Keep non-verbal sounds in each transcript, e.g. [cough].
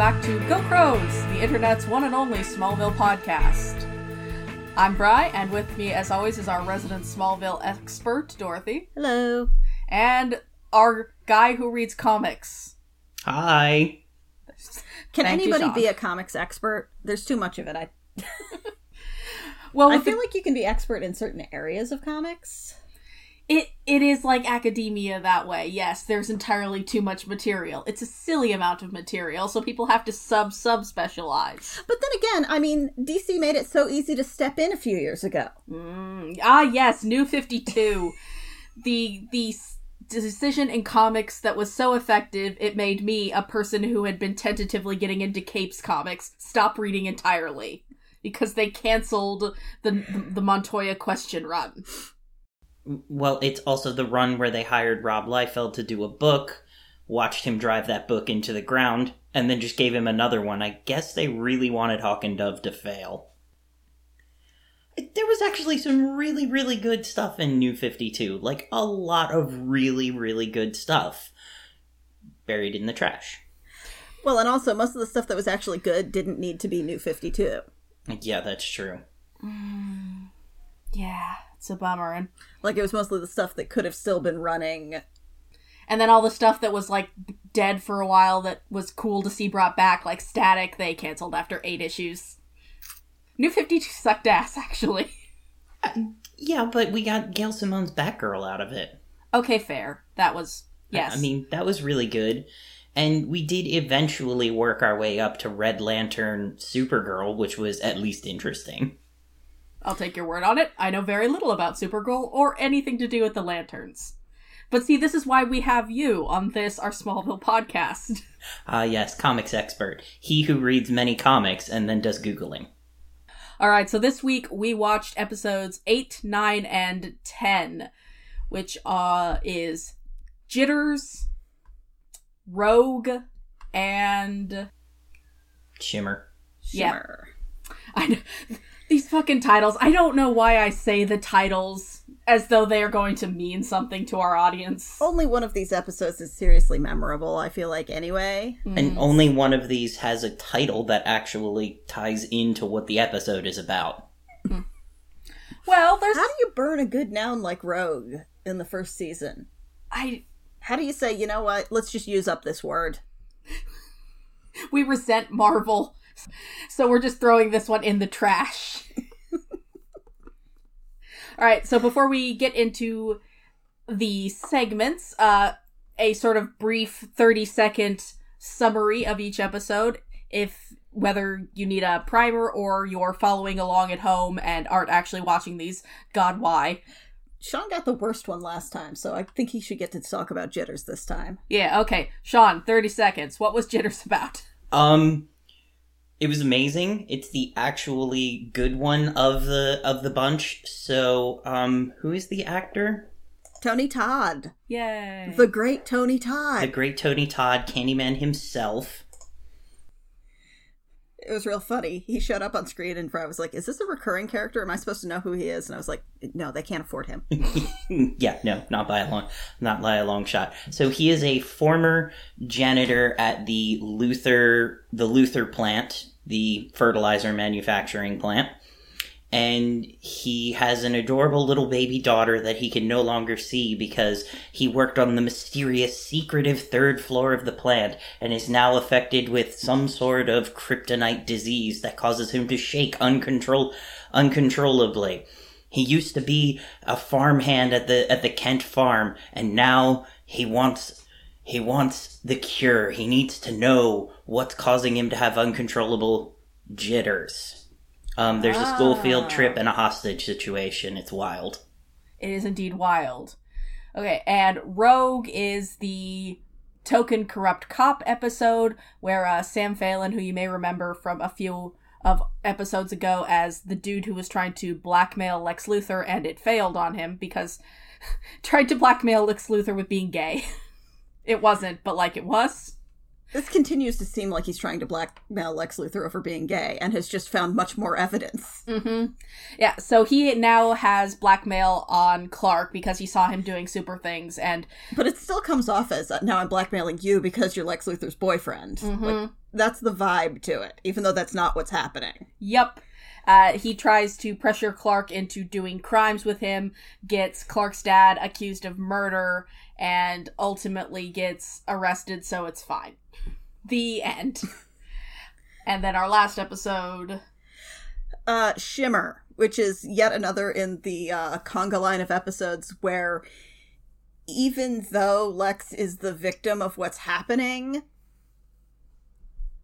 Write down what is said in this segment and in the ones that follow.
welcome back to Go Crows, the internet's one and only Smallville podcast. I'm Bry, and with me, as always, is our resident Smallville expert, Dorothy, Hello. and our guy who reads comics. Hi. Can Thank anybody Sean. be a comics expert? There's too much of it. I [laughs] Well, I feel the- like you can be expert in certain areas of comics. It it is like academia that way. Yes, there's entirely too much material. It's a silly amount of material, so people have to sub sub specialize. But then again, I mean, DC made it so easy to step in a few years ago. Mm, ah, yes, New Fifty Two, [laughs] the the decision in comics that was so effective it made me, a person who had been tentatively getting into Capes comics, stop reading entirely because they canceled the the, the Montoya question run. Well, it's also the run where they hired Rob Liefeld to do a book, watched him drive that book into the ground, and then just gave him another one. I guess they really wanted Hawk and Dove to fail. There was actually some really, really good stuff in New 52. Like, a lot of really, really good stuff. Buried in the trash. Well, and also most of the stuff that was actually good didn't need to be New 52. Yeah, that's true. Mm, yeah, it's a bummer. And Like it was mostly the stuff that could have still been running. and then all the stuff that was like dead for a while that was cool to see brought back, like Static, they canceled after eight issues. New 52 sucked ass, [laughs] actually. Yeah, but we got Gail Simone's Batgirl out of it. Okay, fair. That was yes. I mean, that was really good. And we did eventually work our way up to Red Lantern Supergirl, which was at least interesting. I'll take your word on it. I know very little about Supergirl or anything to do with the Lanterns. But see, this is why we have you on this, our Smallville [laughs] podcast. Ah, yes, comics expert. He who reads many comics and then does Googling. All right, so this week we watched episodes 8, 9, and 10, which uh, is Jitters, Rogue, and. Shimmer. Yeah. Shimmer. I know, [laughs] these fucking titles. I don't know why I say the titles as though they are going to mean something to our audience. Only one of these episodes is seriously memorable, I feel like, anyway. And only one of these has a title that actually ties into what the episode is about. Well, there's How do you burn a good noun like Rogue in the first season? I How do you say, you know what, let's just use up this word? [laughs] we resent Marvel, so we're just throwing this one in the trash. All right, so before we get into the segments, uh, a sort of brief 30 second summary of each episode. If whether you need a primer or you're following along at home and aren't actually watching these, God, why? Sean got the worst one last time, so I think he should get to talk about jitters this time. Yeah, okay. Sean, 30 seconds. What was Jitters about? Um it was amazing. It's the actually good one of the of the bunch. So, um who is the actor? Tony Todd. Yay. The great Tony Todd. The great Tony Todd, Candyman himself. It was real funny. He showed up on screen and I was like, Is this a recurring character? Am I supposed to know who he is? And I was like, No, they can't afford him. [laughs] yeah, no, not by a long, not by a long shot. So he is a former janitor at the Luthor, the Luthor plant, the fertilizer manufacturing plant, and he has an adorable little baby daughter that he can no longer see because he worked on the mysterious, secretive third floor of the plant and is now affected with some sort of kryptonite disease that causes him to shake uncontrol- uncontrollably. He used to be a farmhand at the at the Kent farm, and now he wants he wants the cure. He needs to know what's causing him to have uncontrollable jitters. Um, there's a school field trip and a hostage situation. It's wild. It is indeed wild. Okay, and Rogue is the token corrupt cop episode where uh, Sam Phelan, who you may remember from a few of episodes ago as the dude who was trying to blackmail Lex Luthor and it failed on him because [laughs] tried to blackmail Lex Luthor with being gay. [laughs] it wasn't, but like it was. This continues to seem like he's trying to blackmail Lex Luthor over being gay and has just found much more evidence. Mm-hmm. Yeah, so he now has blackmail on Clark because he saw him doing super things and But it still comes off as uh, now I'm blackmailing you because you're Lex Luthor's boyfriend. Mhm. Like, that's the vibe to it, even though that's not what's happening. Yep. Uh, he tries to pressure Clark into doing crimes with him, gets Clark's dad accused of murder, and ultimately gets arrested, so it's fine. The end. [laughs] and then our last episode. Uh, Shimmer, which is yet another in the uh, conga line of episodes where even though Lex is the victim of what's happening,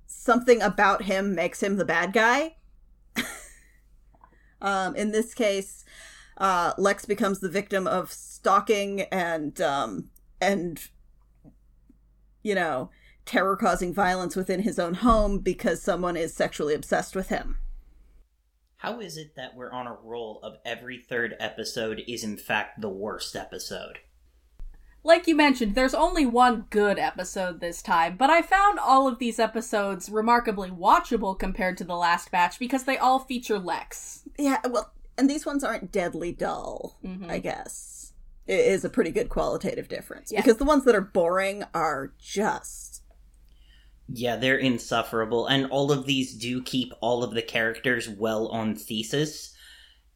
something about him makes him the bad guy. Um, in this case, uh, Lex becomes the victim of stalking and um, and you know terror causing violence within his own home because someone is sexually obsessed with him. How is it that we're on a roll of every third episode is in fact the worst episode? Like you mentioned, there's only one good episode this time, but I found all of these episodes remarkably watchable compared to the last batch because they all feature Lex. Yeah, well, and these ones aren't deadly dull, Mhm. I guess. It is a pretty good qualitative difference Yeah. because the ones that are boring are just Yeah, they're insufferable, and all of these do keep all of the characters well on thesis.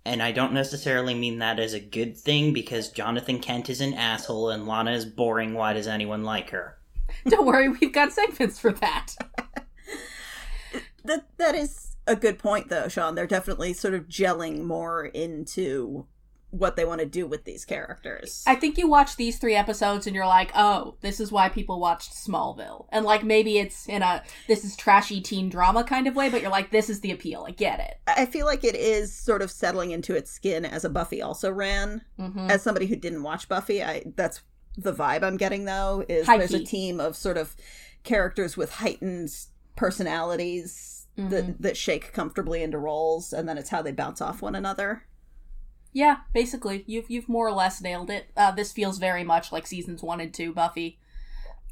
And I don't necessarily mean that as a good thing because Jonathan Kent is an asshole and Lana is boring. Why does anyone like her? [laughs] Don't worry, we've got segments for that. that that is a good point though, Sean. They're definitely sort of gelling more into what they want to do with these characters. I think you watch these three episodes and you're like, oh, this is why people watched Smallville. And like maybe it's in a this is trashy teen drama kind of way, but you're like, this is the appeal. I get it. I feel like it is sort of settling into its skin as a Buffy also ran. Mm-hmm. As somebody who didn't watch Buffy, I that's the vibe I'm getting though is High there's a team of sort of characters with heightened personalities Mm-hmm. that that shake comfortably into roles and then it's how they bounce off one another. Yeah, basically, you've you've more or less nailed it. Uh, this feels very much like seasons one and two Buffy.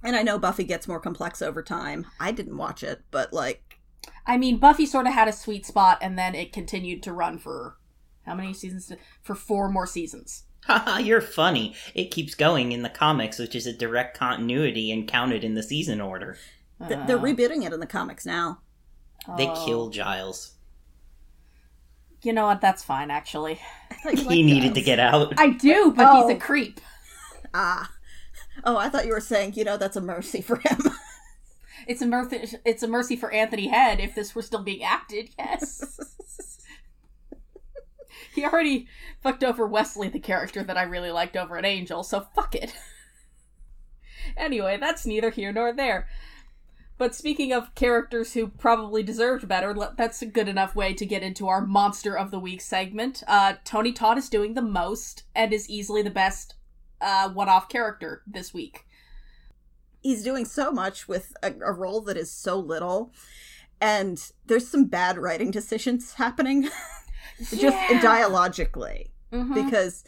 And I know Buffy gets more complex over time. I didn't watch it, but like I mean, Buffy sort of had a sweet spot, and then it continued to run for how many seasons? For four more seasons. Haha, [laughs] you're funny. It keeps going in the comics, which is a direct continuity and counted in the season order. th- they're rebooting it in the comics now. They Oh. kill Giles. You know what? That's fine, actually. I thought you he liked needed to get out. I do, but Oh. he's a creep. Ah. Oh, I thought you were saying, you know, that's a mercy for him. [laughs] It's a mercy. It's a mercy for Anthony Head if this were still being acted. Yes, [laughs] he already fucked over Wesley, the character that I really liked over at Angel. So fuck it. [laughs] anyway, that's neither here nor there. But speaking of characters who probably deserved better, that's a good enough way to get into our Monster of the Week segment. Uh, Tony Todd is doing the most and is easily the best uh, one-off character this week. He's doing so much with a, a role that is so little. And there's some bad writing decisions happening [laughs] just dialogically. Mhm. because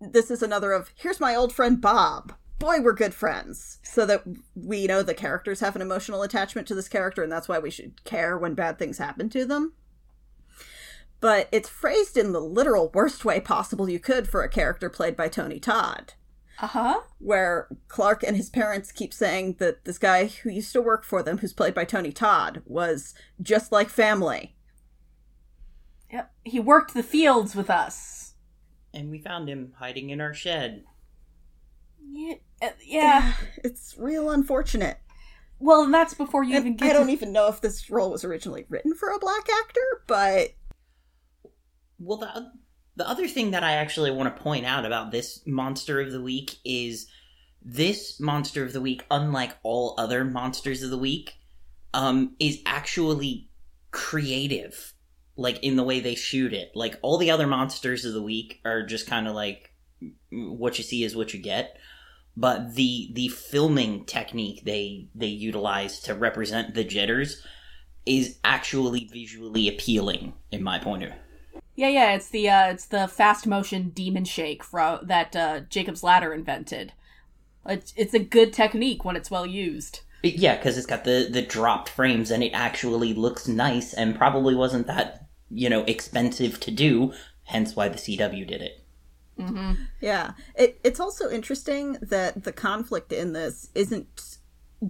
this is another of here's my old friend Bob. Boy, we're good friends. So that we know the characters have an emotional attachment to this character, and that's why we should care when bad things happen to them. But it's phrased in the literal worst way possible you could for a character played by Tony Todd, Uh-huh. where Clark and his parents keep saying that this guy who used to work for them, who's played by Tony Todd, was just like family. Yep. He worked the fields with us. And we found him hiding in our shed. Yeah. uh, [sighs] yeah. It's real unfortunate. Well, and that's before you And even get I don't to... even know if this role was originally written for a black actor, but Well, the, the other thing that I actually want to point out about this Monster of the Week is this Monster of the Week, unlike all other Monsters of the Week, um, is actually creative. Like, in the way they shoot it. Like, all the other Monsters of the Week are just kind of like, what you see is what you get. But the the filming technique they they utilize to represent the jitters is actually visually appealing, in my point of view. Yeah, yeah, it's the uh it's the fast motion demon shake fro- that uh Jacob's Ladder invented. It's, it's a good technique when it's well used. Yeah, because it's got the the dropped frames and it actually looks nice and probably wasn't that you know expensive to do. Hence why the CW did it. Mm-hmm. yeah. It, it's also interesting that the conflict in this isn't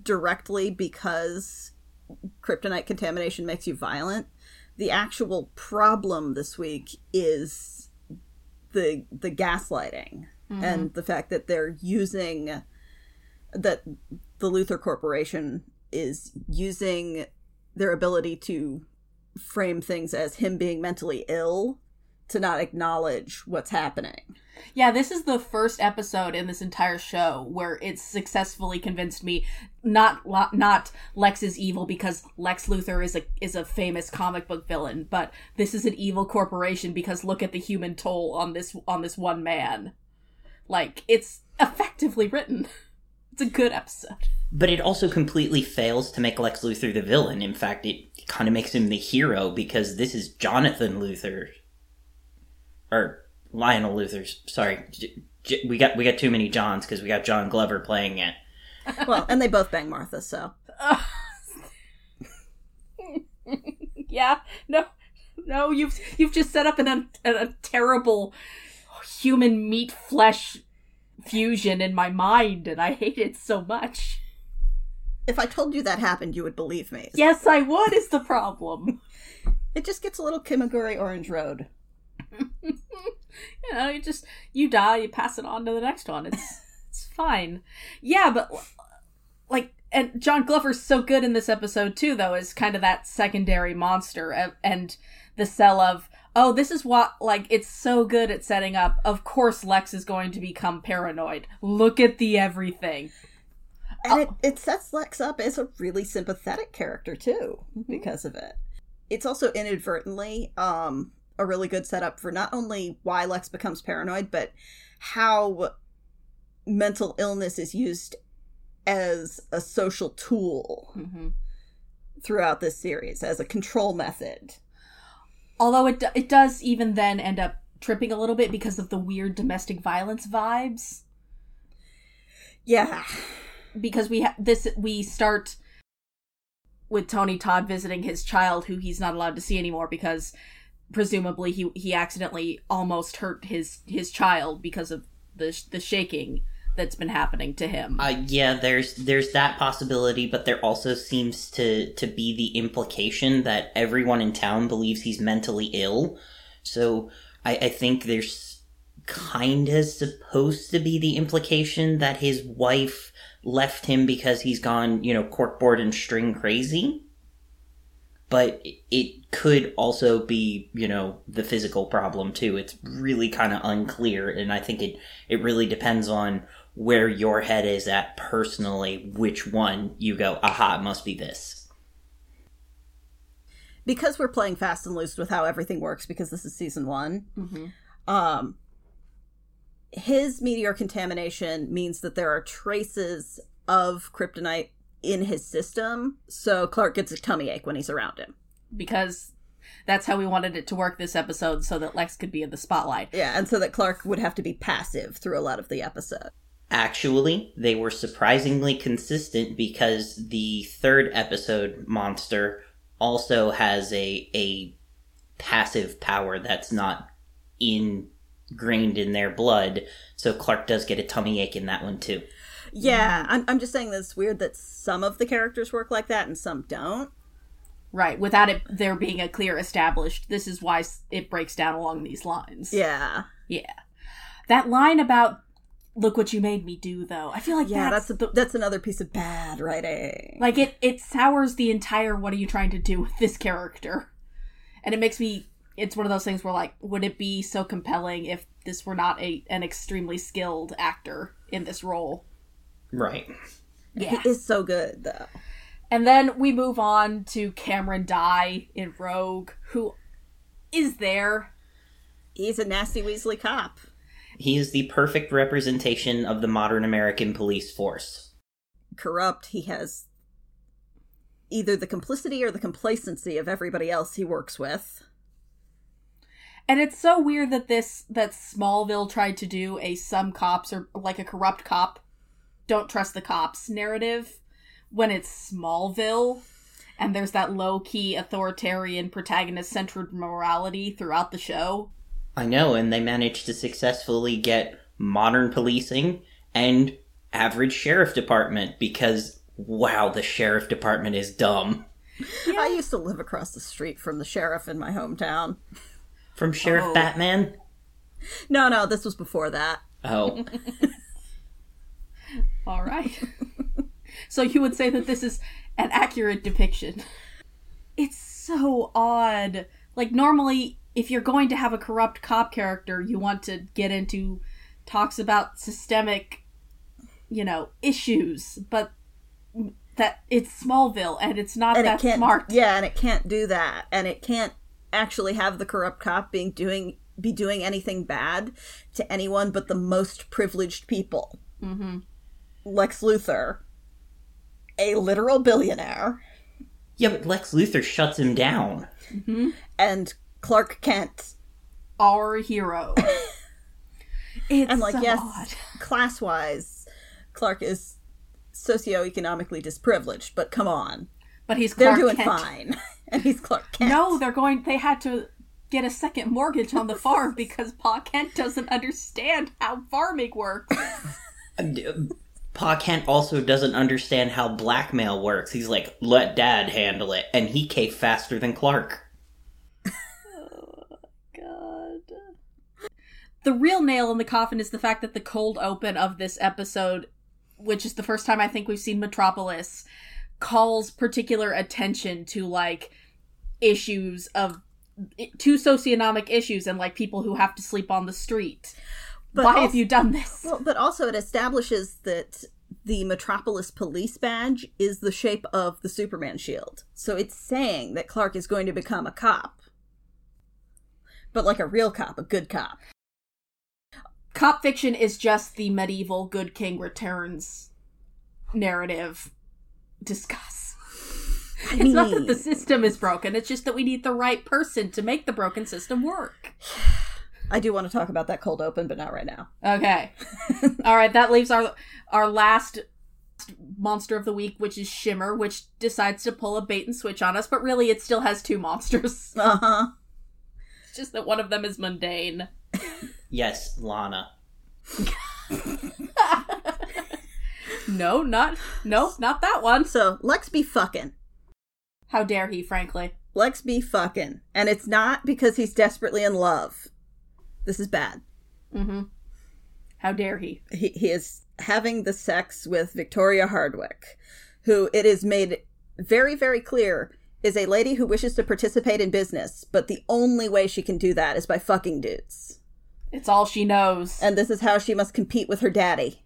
directly because kryptonite contamination makes you violent. The actual problem this week is the the gaslighting and the fact that they're using that the Luthor Corporation is using their ability to frame things as him being mentally ill to not acknowledge what's happening. Yeah, this is the first episode in this entire show where it's successfully convinced me not not Lex is evil because Lex Luthor is a is a famous comic book villain, but this is an evil corporation because look at the human toll on this on this one man. Like it's effectively written. [laughs] It's a good episode. But it also completely fails to make Lex Luthor the villain. In fact, it kind of makes him the hero because this is Jonathan Luthor, or Lionel Luthor's. Sorry, J- J- we got we got too many Johns because we got John Glover playing it. [laughs] Well, and they both bang Martha, so [laughs] yeah, no, no, you've you've just set up an, a, a terrible human meat flesh fusion in my mind, and I hate it so much. if I told you that happened, you would believe me. Yes, I would. Is the problem? It just gets a little Kimagure Orange Road. [laughs] you know, you just you die, you pass it on to the next one. It's [laughs] it's fine. Yeah, but like, and John Glover's so good in this episode too, though, is kind of that secondary monster and the cell of oh, this is what like it's so good at setting up. Of course, Lex is going to become paranoid. Look at the everything. And it, it sets Lex up as a really sympathetic character too, because of it. It's also inadvertently um, a really good setup for not only why Lex becomes paranoid, but how mental illness is used as a social tool hmm throughout this series, as a control method. Although it it does even then end up tripping a little bit because of the weird domestic violence vibes. Yeah. because we ha- this we start with Tony Todd visiting his child who he's not allowed to see anymore because presumably he he accidentally almost hurt his his child because of the the shaking that's been happening to him. Uh, yeah, there's there's that possibility, but there also seems to to be the implication that everyone in town believes he's mentally ill. So I, I think there's kind of supposed to be the implication that his wife left him because he's gone, you know, corkboard and string crazy. But it could also be, you know, the physical problem too. It's really kind of unclear, and I think it it really depends on where your head is at personally, which one you go, aha, it must be this. Because we're playing fast and loose with how everything works, because this is season one, Mhm. um his meteor contamination means that there are traces of kryptonite in his system so clark gets a tummy ache when he's around him Because that's how we wanted it to work this episode so that Lex could be in the spotlight. yeah and so that clark would have to be passive through a lot of the episode Actually, they were surprisingly consistent because the third episode, Monster, also has a a passive power that's not ingrained in their blood. So Clark does get a tummy ache in that one too. Yeah I'm, I'm just saying that it's weird that some of the characters work like that and some don't Right, without it there being a clear established this is why it breaks down along these lines. yeah Yeah. That line about look what you made me do though. I feel like yeah that's, that's a, that's another piece of bad writing like it it sours the entire what are you trying to do with this character. And it makes me it's one of those things where like would it be so compelling if this were not a an extremely skilled actor in this role? Right. Yeah. he is so good though And then we move on to Cameron Dye in Rogue, who is there. he's a nasty weasley cop He is the perfect representation of the modern American police force. corrupt. He has either the complicity or the complacency of everybody else he works with. And it's so weird that this that Smallville tried to do a some cops or like a corrupt cop don't trust the cops narrative when it's Smallville and there's that low key authoritarian protagonist centered morality throughout the show. I know, and they managed to successfully get modern policing and average sheriff department because wow, the sheriff department is dumb. I used to live across the street from the sheriff in my hometown. From Sheriff Oh. Batman? No, no, this was before that. Oh, [laughs] All right. so you would say that this is an accurate depiction. It's so odd. Like normally if you're going to have a corrupt cop character, you want to get into talks about systemic you know, issues, but that it's Smallville and it's not and that it smart. yeah and it can't do that and it can't actually have the corrupt cop being doing be doing anything bad to anyone but the most privileged people Mm-hmm. Lex luthor a literal billionaire yeah, but Lex Luthor shuts him down. Mm-hmm. and clark kent Our hero. [laughs] it's and like so yes odd. class wise clark is socioeconomically disprivileged but come on But he's they're doing Kent. fine [laughs] and he's clark kent No, they're going. They had to get a second mortgage on the farm because Pa Kent doesn't understand how farming works. [laughs] Pa Kent also doesn't understand how blackmail works. He's like, let dad handle it. And he caved faster than Clark. Oh, God. The real nail in the coffin is the fact that the cold open of this episode, which is the first time I think we've seen Metropolis, calls particular attention to like issues of two socioeconomic issues and like people who have to sleep on the street. But Why also- have you done this? Well, but also it establishes that the Metropolis police badge is the shape of the Superman shield. So it's saying that Clark is going to become a cop. But like a real cop, a good cop. cop fiction is just the medieval good king returns narrative discuss I it's not that the system is broken it's just that we need the right person to make the broken system work [sighs] [sighs] [sighs] I do want to talk about that cold open, but not right now. okay [laughs] all right that leaves our our last monster of the week which is shimmer which decides to pull a bait and switch on us but really it still has two monsters [laughs] Uh huh. it's just that one of them is mundane Yes, Lana. [laughs] no not no not that one So Lex be fucking. how dare he frankly Lex be fucking. And it's not because he's desperately in love. This is bad. mm-hmm how dare he he, he is having the sex with Victoria Hardwick, who it is made very, very clear is a lady who wishes to participate in business, but the only way she can do that is by fucking dudes. It's all she knows. And this is how she must compete with her daddy.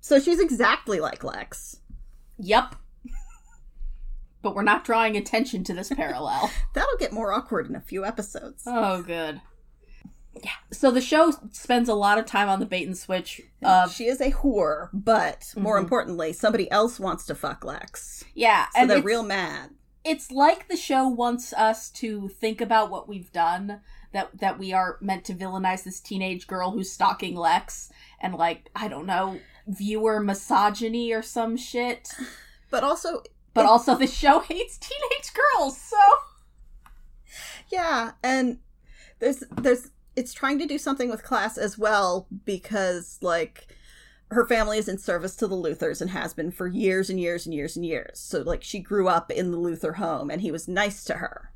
So she's exactly like Lex. Yep. but we're not drawing attention to this parallel. [laughs] That'll get more awkward in a few episodes. oh, good. Yeah. So the show spends a lot of time on the bait and switch of she is a whore, but more Mhm. importantly, somebody else wants to fuck Lex. yeah, So and they're real mad. it's like the show wants us to think about what we've done that that we are meant to villainize this teenage girl who's stalking Lex and like I don't know viewer misogyny or some shit. [sighs] But also, But also the show [laughs] hates teenage girls, so Yeah, and there's there's it's trying to do something with class as well because like her family is in service to the Luthors and has been for years and years and years and years. So like she grew up in the Luthor home and he was nice to her.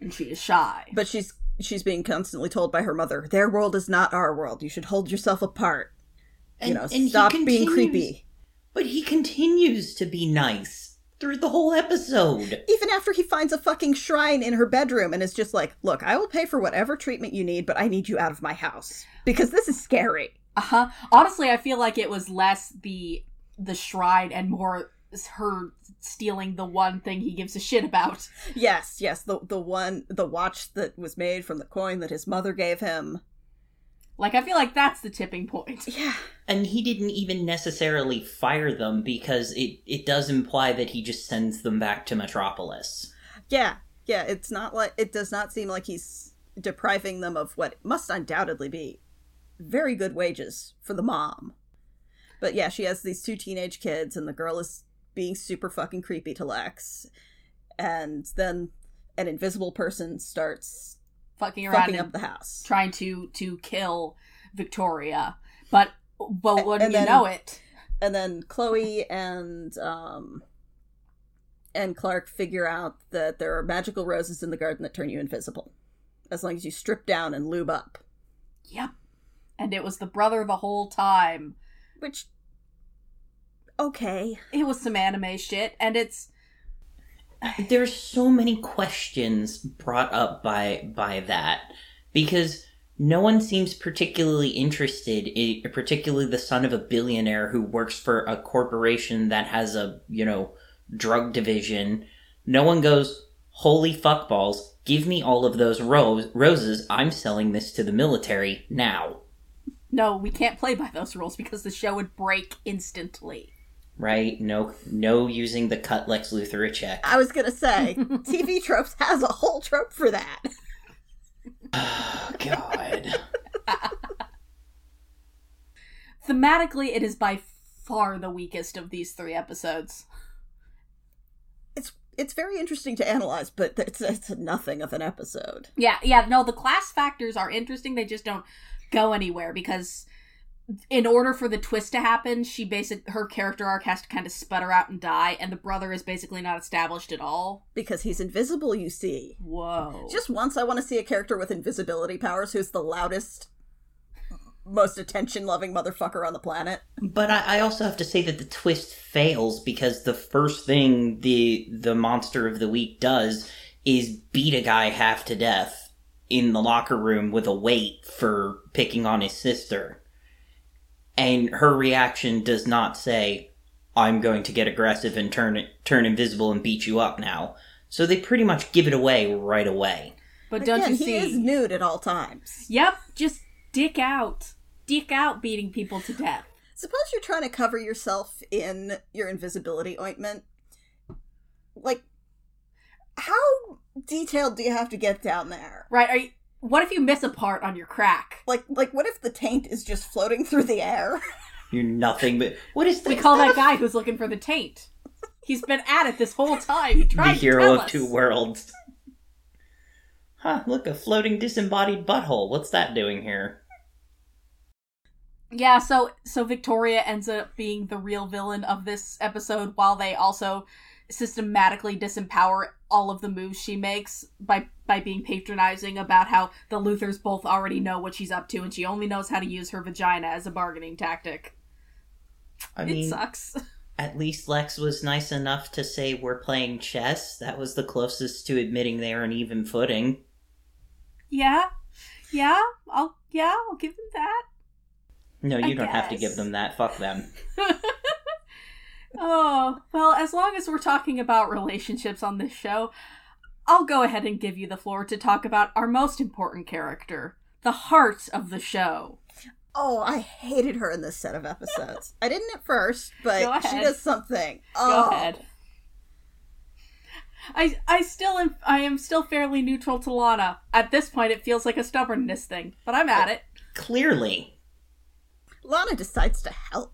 and she is shy. But she's she's being constantly told by her mother, "Their world is not our world. You should hold yourself apart. you know, stop being creepy." But he continues to be nice through the whole episode. Even after he finds a fucking shrine in her bedroom and is just like, "Look, I will pay for whatever treatment you need, but I need you out of my house because this is scary." Uh-huh. Honestly, I feel like it was less the the shrine and more her stealing the one thing he gives a shit about. Yes, yes, the the one the watch that was made from the coin that his mother gave him. Like I feel like that's the tipping point. Yeah. And he didn't even necessarily fire them because it, it does imply that he just sends them back to Metropolis. Yeah. Yeah, it's not like it does not seem like he's depriving them of what must undoubtedly be very good wages for the mom. But yeah, she has these two teenage kids and the girl is being super fucking creepy to Lex. And then an invisible person starts Fucking around fucking up the house. trying to to kill Victoria. But but wouldn't and you then- know it? and then Chloe and um and Clark figure out that there are magical roses in the garden that turn you invisible, as long as you strip down and lube up. Yep. And it was the brother the whole time. Which, okay, It was some anime shit, and it's There's so many questions brought up by by that because no one seems particularly interested in particularly the son of a billionaire who works for a corporation that has a, you know, drug division. No one goes, "Holy fuckballs, give me all of those ro- roses. I'm selling this to the military now." no, we can't play by those rules because the show would break instantly. Right? No no using the cut Lex Luthor a check. I was gonna say [laughs] TV tropes has a whole trope for that. Oh [sighs] god. [laughs] Thematically, it is by far the weakest of these three episodes. It's it's very interesting to analyze, but it's it's nothing of an episode. Yeah, yeah, no, the class factors are interesting. They just don't go anywhere because in order for the twist to happen, she basic her character arc has to kind of sputter out and die, and the brother is basically not established at all. Because he's invisible, you see. Whoa. Just once I want to see a character with invisibility powers who's the loudest, most attention loving motherfucker on the planet. But I, I also have to say that the twist fails because the first thing the the monster of the week does is beat a guy half to death in the locker room with a weight for picking on his sister. And her reaction does not say, "I'm going to get aggressive and turn turn invisible and beat you up now." So they pretty much give it away right away. but don't Again, you he see? is nude at all times. Yep, just dick out. Dick out beating people to death. Suppose you're trying to cover yourself in your invisibility ointment. Like, how detailed do you have to get down there? Right, are you what if you miss a part on your crack? Like, like what if the taint is just floating through the air? You're nothing but what is We the, call that guy who's looking for the taint. He's been at it this whole time. He the tried to hero tell of us. two worlds? Huh, look, a floating disembodied butthole. What's that doing here? Yeah, so so Victoria ends up being the real villain of this episode while they also systematically disempower all of the moves she makes by by being patronizing about how the Luthors both already know what she's up to and she only knows how to use her vagina as a bargaining tactic. I it mean, sucks. [laughs] at least Lex was nice enough to say we're playing chess. That was the closest to admitting they're on even footing. yeah. Yeah, I'll yeah, I'll give them that. No, you I don't have to give them that. Fuck them. [laughs] oh, well, as long as we're talking about relationships on this show, I'll go ahead and give you the floor to talk about our most important character, the heart of the show. Oh, I hated her in this set of episodes. I didn't at first, but she does something. Go Oh, ahead. I I still am I am still fairly neutral to Lana. At this point it feels like a stubbornness thing, but I'm at it. Clearly. Lana decides to help.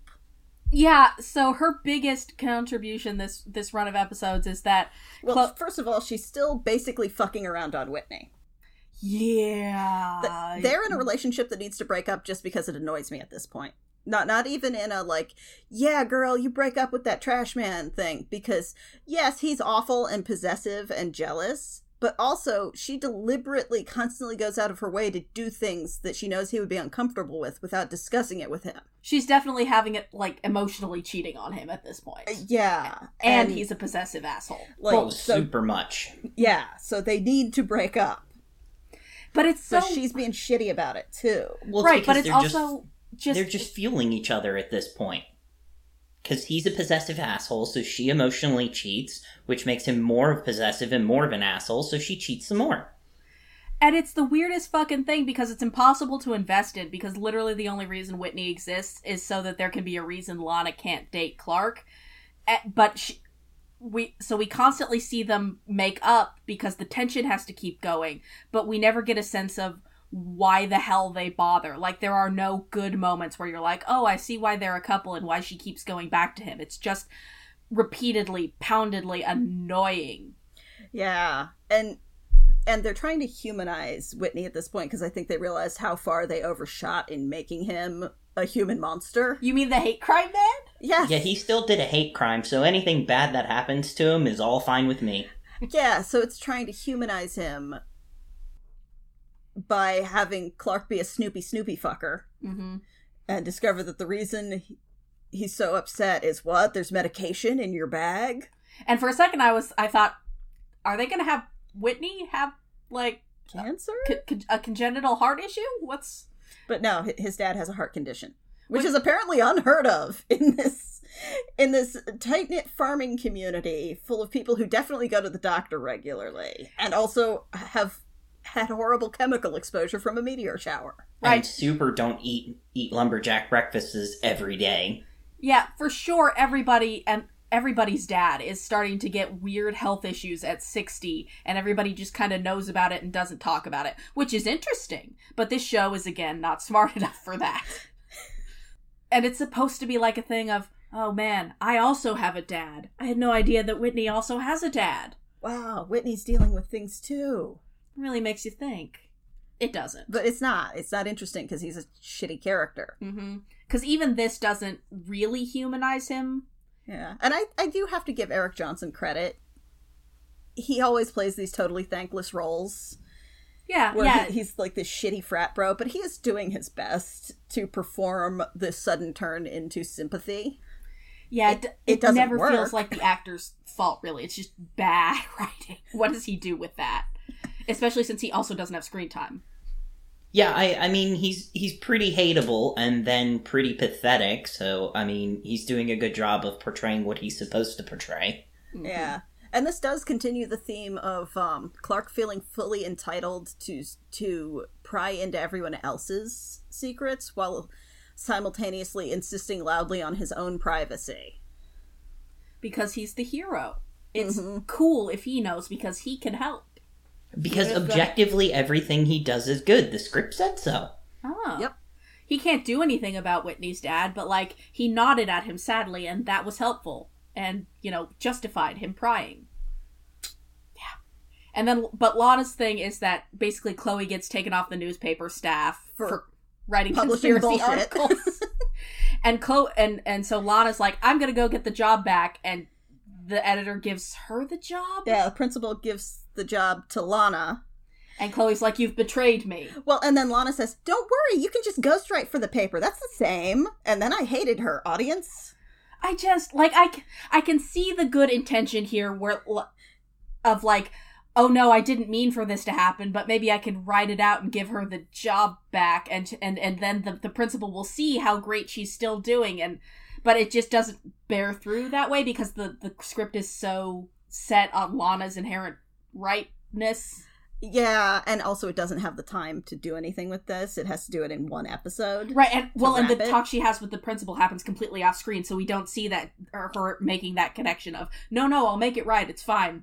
Yeah, so her biggest contribution this this run of episodes is that Well, Clo- first of all, she's still basically fucking around on Whitney. yeah, Th- They're in a relationship that needs to break up just because it annoys me at this point. Not not even in a like, yeah, girl, you break up with that trash man thing because yes, he's awful and possessive and jealous, but also she deliberately constantly goes out of her way to do things that she knows he would be uncomfortable with without discussing it with him. she's definitely having it like emotionally cheating on him at this point. Uh, yeah, and, he's a possessive asshole. like oh, so super much. yeah, so they need to break up. But it's So so, she's being shitty about it too. Well, right, but it's also just, just, they're just fueling each other at this point. Because he's a possessive asshole, so she emotionally cheats, which makes him more of possessive and more of an asshole, so she cheats some more. and it's the weirdest fucking thing because it's impossible to invest in because literally the only reason Whitney exists is so that there can be a reason Lana can't date Clark. Eh, But she, we so we constantly see them make up because the tension has to keep going, but we never get a sense of why the hell they bother. Like there are no good moments where you're like, "Oh, I see why they're a couple and why she keeps going back to him." It's just repeatedly, poundedly annoying. Yeah, and and they're trying to humanize Whitney at this point because I think they realized how far they overshot in making him a human monster. You mean the hate crime man? Yes. Yeah, he still did a hate crime, so anything bad that happens to him is all fine with me. Yeah, so it's trying to humanize him by having Clark be a snoopy snoopy fucker Mm-hmm. and discover that the reason he- he's so upset is what? There's medication in your bag? And for a second, I was I thought, are they going to have Whitney have like Cancer? co- co- a congenital heart issue? What's But no, his dad has a heart condition, which is apparently unheard of [laughs] in this in this tight knit farming community full of people who definitely go to the doctor regularly and also have had horrible chemical exposure from a meteor shower. And Right. super don't eat eat lumberjack breakfasts every day. yeah, for sure. Everybody and everybody's dad is starting to get weird health issues at 60 and everybody just kind of knows about it and doesn't talk about it which is interesting but this show is again not [laughs] smart enough for that [laughs] and it's supposed to be like a thing of oh man i also have a dad i had no idea that whitney also has a dad Wow, Whitney's dealing with things too. It really makes you think it doesn't But it's not. It's not interesting because he's a shitty character. mm-hmm because even this doesn't really humanize him Yeah. And I, I do have to give Eric Johnson credit. He always plays these totally thankless roles yeah where yeah he, he's like this shitty frat bro, but he is doing his best to perform this sudden turn into sympathy. Yeah, It- it, d- it it, doesn't never work. feels like the actor's fault, really. It's just bad [laughs] writing. What does he do with that? Especially since he also doesn't have screen time. Yeah, I I mean he's he's pretty hateable and then pretty pathetic, so I mean he's doing a good job of portraying what he's supposed to portray. Yeah. And this does continue the theme of um, Clark feeling fully entitled to to pry into everyone else's secrets while simultaneously insisting loudly on his own privacy. Because he's the hero. It's Mhm. cool if he knows because he can help. Because Yeah, go objectively everything he does is good. The script said so. Oh. Yep. He can't do anything about Whitney's dad, but like he nodded at him sadly, and that was helpful, and you know justified him prying. Yeah, and then but Lana's thing is that basically Chloe gets taken off the newspaper staff For for, writing publishing conspiracy bullshit. articles, [laughs] and Chloe and and so Lana's like, I'm gonna go get the job back, and the editor gives her the job, Yeah, the principal gives the job to Lana. and Chloe's like, You've betrayed me. Well, and then Lana says, Don't worry, you can just ghostwrite for the paper. That's the same. And then I hated her, audience. I just like I, I can see the good intention here where of like oh no I didn't mean for this to happen but maybe I can write it out and give her the job back and and and then the the principal will see how great she's still doing and but it just doesn't bear through that way because the the script is so set on Lana's inherent rightness. Yeah, and also it doesn't have the time to do anything with this. It has to do it in one episode. Right, and well, and the it. talk she has with the principal happens completely off screen, so we don't see that or her making that connection of no, no, I'll make it right, it's fine.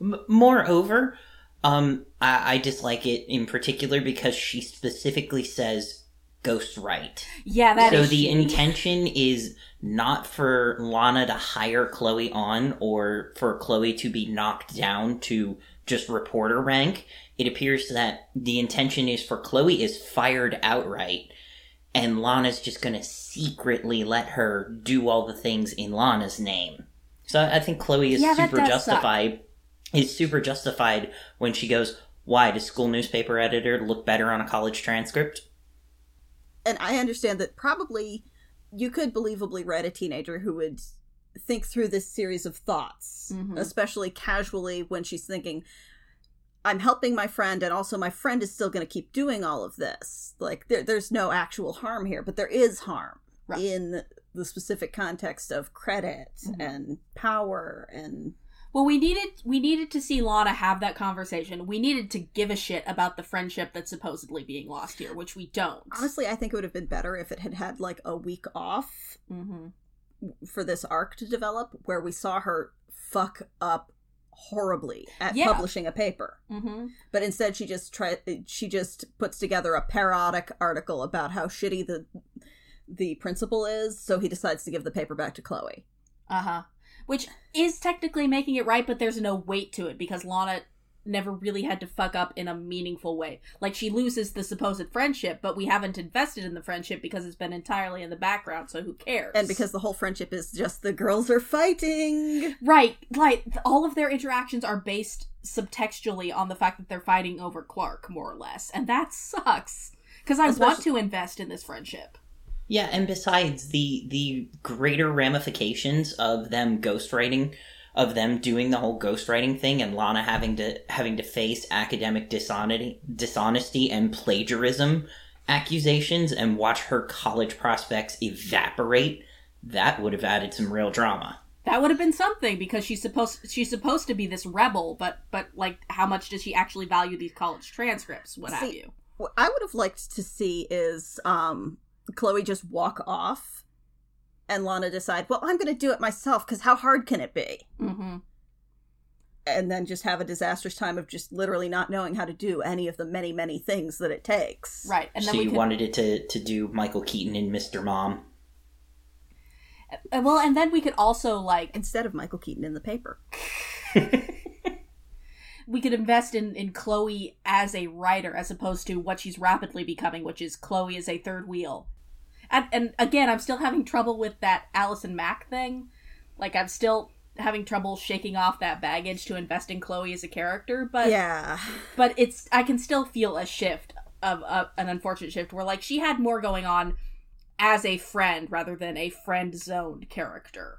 M- moreover, um, I-, I dislike it in particular because she specifically says ghost right. Yeah, that so is the shitty. intention is not for Lana to hire Chloe on or for Chloe to be knocked down to just reporter rank. It appears that the intention is for Chloe is fired outright and Lana's just going to secretly let her do all the things in Lana's name. So I think Chloe is Yeah, super does suck. justified is super justified when she goes, "Why does school newspaper editor look better on a college transcript?" And I understand that probably you could believably write a teenager who would think through this series of thoughts, Mhm. especially casually when she's thinking, I'm helping my friend, and also my friend is still going to keep doing all of this. Like, there, there's no actual harm here, but there is harm Right. in the specific context of credit Mhm. and power and Well, we needed we needed to see Lana have that conversation. We needed to give a shit about the friendship that's supposedly being lost here, which we don't. honestly i think it would have been better if it had had like a week off hmm for this arc to develop where we saw her fuck up horribly at Yeah. publishing a paper hmm but instead she just try she just puts together a parodic article about how shitty the the principal is so he decides to give the paper back to chloe Uh huh. Which is technically making it right, but there's no weight to it because Lana never really had to fuck up in a meaningful way. Like she loses the supposed friendship, but we haven't invested in the friendship because it's been entirely in the background, so who cares? And because the whole friendship is just the girls are fighting. Right, like all of their interactions are based subtextually on the fact that they're fighting over Clark, more or less, and that sucks. Because I want to invest in this friendship. Yeah, and besides the the greater ramifications of them ghostwriting, of them doing the whole ghostwriting thing, and Lana having to having to face academic dishonesty, dishonesty and plagiarism accusations, and watch her college prospects evaporate. That would have added some real drama. That would have been something because she's supposed she's supposed to be this rebel, but but like how much does she actually value these college transcripts? What have you? What I would have liked to see is um Chloe just walk off and Lana decide, well, I'm going to do it myself because how hard can it be? Mm-hmm. And then just have a disastrous time of just literally not knowing how to do any of the many, many things that it takes. Right, and then so we you could, wanted it to to do Michael Keaton and Mr. Mom. uh, well, and then we could also like Instead of Michael Keaton in the paper. [laughs] we could invest in in Chloe as a writer as opposed to what she's rapidly becoming, which is Chloe as a third wheel. And and again, I'm still having trouble with that Allison Mack thing. Like I'm still having trouble shaking off that baggage to invest in Chloe as a character, but yeah. but it's I can still feel a shift of uh, an unfortunate shift where like she had more going on as a friend rather than a friend zoned character.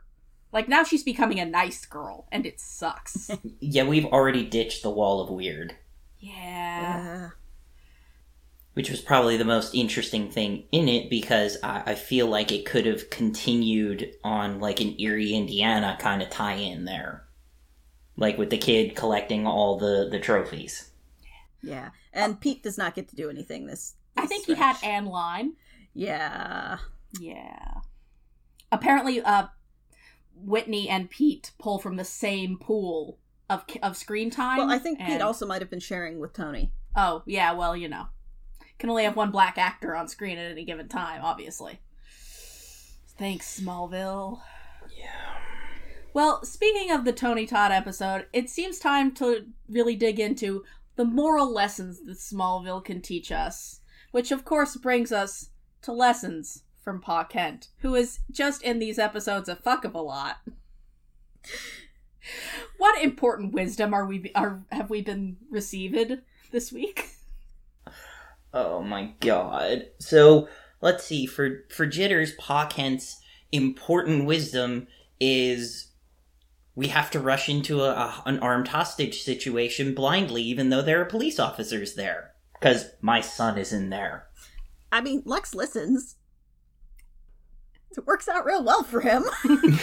Like now she's becoming a nice girl and it sucks. [laughs] Yeah, we've already ditched the wall of weird. yeah. Uh, which was probably the most interesting thing in it because I, I feel like it could have continued on like an Erie, Indiana kind of tie in there, like with the kid collecting all the the trophies. yeah. And Pete does not get to do anything this. I this think he had stretch. Anne line. Yeah. Yeah. Apparently, uh, Whitney and Pete pull from the same pool of of screen time. Well, I think Pete also might have been sharing with Tony. Oh, yeah, well, you know. Can only have one black actor on screen at any given time, obviously. Thanks, Smallville. Yeah. Well, speaking of the Tony Todd episode, it seems time to really dig into the moral lessons that Smallville can teach us. Which, of course, brings us to lessons from Pa Kent, who is just in these episodes a fuck of a lot. what important wisdom are we are have we been received this week? Oh my god. So let's see. For for jitters, Pa Kent's important wisdom is we have to rush into a, a an armed hostage situation blindly, even though there are police officers there. Because my son is in there. I mean, Lex listens. It works out real well for him. [laughs]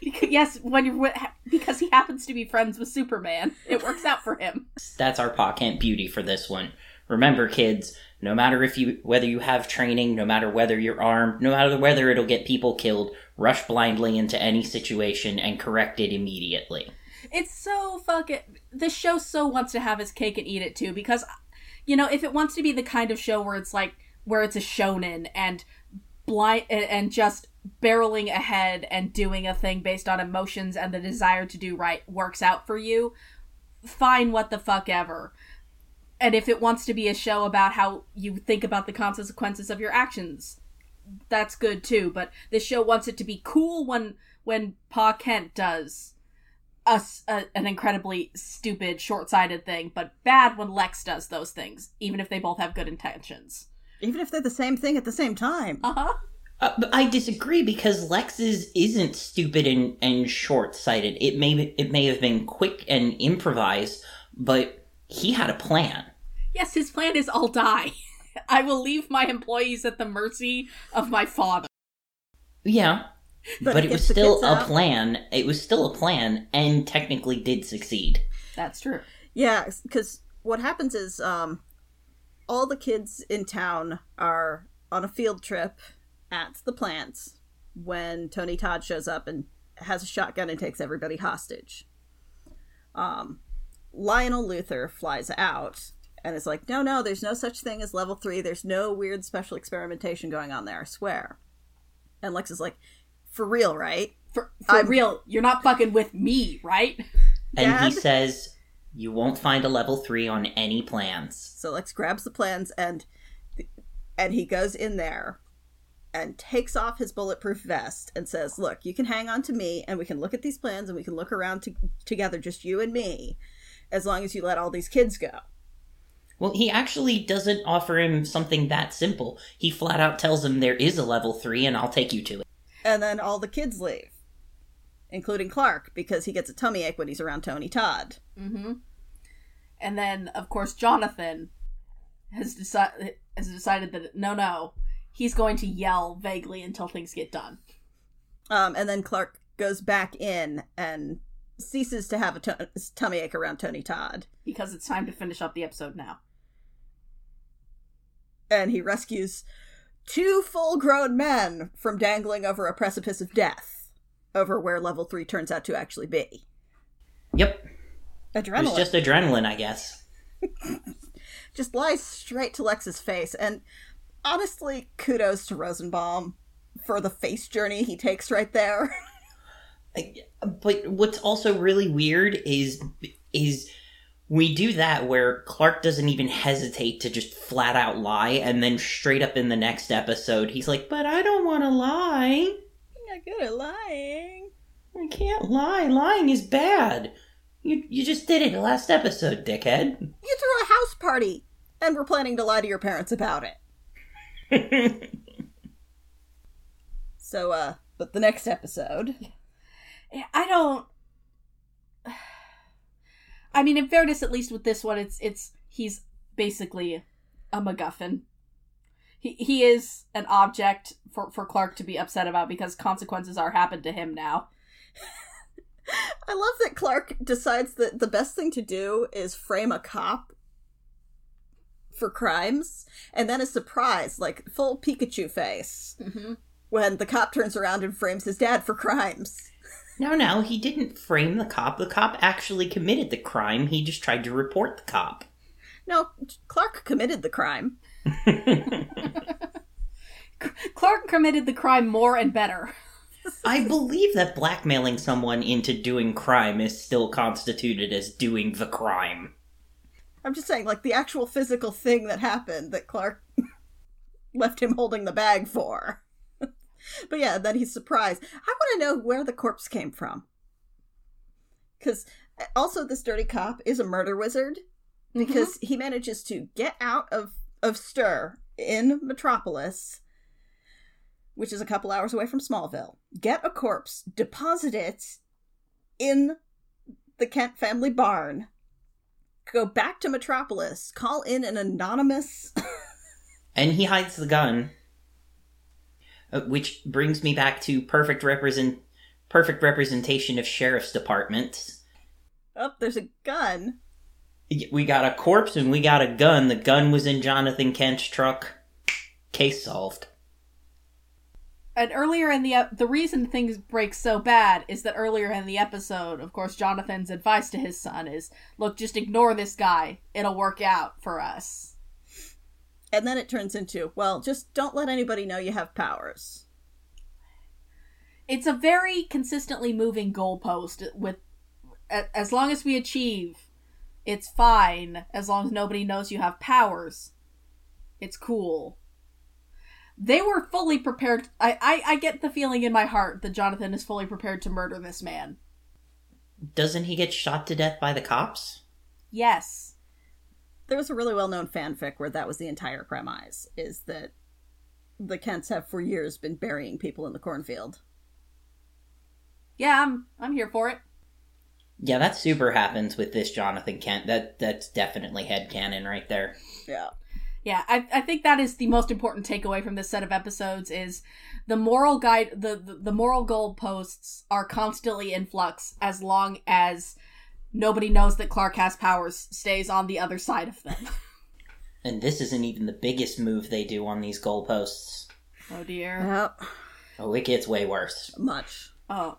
Because, yes, when you're wi- because he happens to be friends with Superman, it works out for him. That's our Pa Kent beauty for this one. Remember, kids, no matter if you whether you have training, no matter whether you're armed, no matter whether it'll get people killed, rush blindly into any situation and correct it immediately. It's so fucking. This show so wants to have its cake and eat it too because, you know, if it wants to be the kind of show where it's like where it's a shonen and blind and, and just barreling ahead and doing a thing based on emotions and the desire to do right works out for you, fine, what the fuck ever. And if it wants to be a show about how you think about the consequences of your actions, that's good too. But this show wants it to be cool when when Pa Kent does us an incredibly stupid, short-sighted thing, but bad when Lex does those things, even if they both have good intentions. Even if they're the same thing at the same time. Uh huh. Uh, but I disagree because Lex's isn't stupid and, and short sighted. It may it may have been quick and improvised, but he had a plan. Yes, his plan is I'll die. [laughs] I will leave my employees at the mercy of my father. Yeah, But but, it it was still a out. plan. It was still a plan, and technically did succeed. That's true. Yeah, because what happens is um, all the kids in town are on a field trip at the plant when Tony Todd shows up and has a shotgun and takes everybody hostage. Um, Lionel Luthor flies out and is like, no, no, there's no such thing as level three. There's no weird special experimentation going on there, I swear. And Lex is like, for real, right? For, for I'm- real, you're not fucking with me, right? And he says, You won't find a level three on any plans. So Lex grabs the plans and and he goes in there and takes off his bulletproof vest and says, "Look, you can hang on to me and we can look at these plans and we can look around to- together just you and me as long as you let all these kids go." Well, he actually doesn't offer him something that simple. He flat out tells him there is a level three and I'll take you to it. And then all the kids leave, including Clark because he gets a tummy ache when he's around Tony Todd. Mm-hmm. And then, of course, Jonathan has decided has decided that no, no, he's going to yell vaguely until things get done. Um, and then Clark goes back in and ceases to have a t- tummy ache around Tony Todd. because it's time to finish up the episode now. And he rescues two full grown men from dangling over a precipice of death, over where level 3 turns out to actually be. Yep. Adrenaline. It's just adrenaline, I guess. [laughs] just lies straight to Lex's face. And honestly, kudos to Rosenbaum for the face journey he takes right there. [laughs] But what's also really weird is is we do that where Clark doesn't even hesitate to just flat out lie, and then straight up in the next episode, he's like, "But I don't want to lie. I'm not good at lying. I can't lie. Lying is bad. You you just did it last episode, dickhead." You threw a house party and we're planning to lie to your parents about it. [laughs] So, uh, but the next episode. I don't. I mean, in fairness, at least with this one, it's it's he's basically a MacGuffin. He he is an object for for Clark to be upset about because consequences are happened to him now. [laughs] I love that Clark decides that the best thing to do is frame a cop for crimes and then is surprised, like full Pikachu face, Mm-hmm. when the cop turns around and frames his dad for crimes. No, no, he didn't frame the cop. The cop actually committed the crime. He just tried to report the cop. No, Clark committed the crime. [laughs] Clark committed the crime more and better. [laughs] I believe that blackmailing someone into doing crime is still constituted as doing the crime. I'm just saying, like, the actual physical thing that happened that Clark [laughs] left him holding the bag for. [laughs] but yeah, then he's surprised. I want to know where the corpse came from. Because uh, also, this dirty cop is a murder wizard mm-hmm. because he manages to get out of, of Stir in Metropolis, which is a couple hours away from Smallville, get a corpse, deposit it in the Kent family barn, go back to Metropolis, call in an anonymous. [laughs] And he hides the gun. Uh, which brings me back to perfect represent perfect representation of sheriff's departments. oh, there's a gun. We got a corpse and we got a gun. The gun was in Jonathan Kent's truck. Case solved. And earlier in the ep- the reason things break so bad is that earlier in the episode, of course, Jonathan's advice to his son is, "Look, just ignore this guy. It'll work out for us." And then it turns into, well, just don't let anybody know you have powers. It's a very consistently moving goalpost. With as long as we achieve, it's fine. As long as nobody knows you have powers, it's cool. They were fully prepared. I, I, I get the feeling in my heart that Jonathan is fully prepared to murder this man. Doesn't he get shot to death by the cops? Yes. There was a really well known fanfic where that was the entire premise is that the Kents have for years been burying people in the cornfield. Yeah, I'm I'm here for it. Yeah, that super happens with this Jonathan Kent. That that's definitely head headcanon right there. Yeah. Yeah, I, I think that is the most important takeaway from this set of episodes is the moral guide the, the, the moral goalposts are constantly in flux as long as nobody knows that Clark has powers stays on the other side of them. [laughs] And this isn't even the biggest move they do on these goalposts. oh dear. Yep. Oh, it gets way worse. Much. Oh,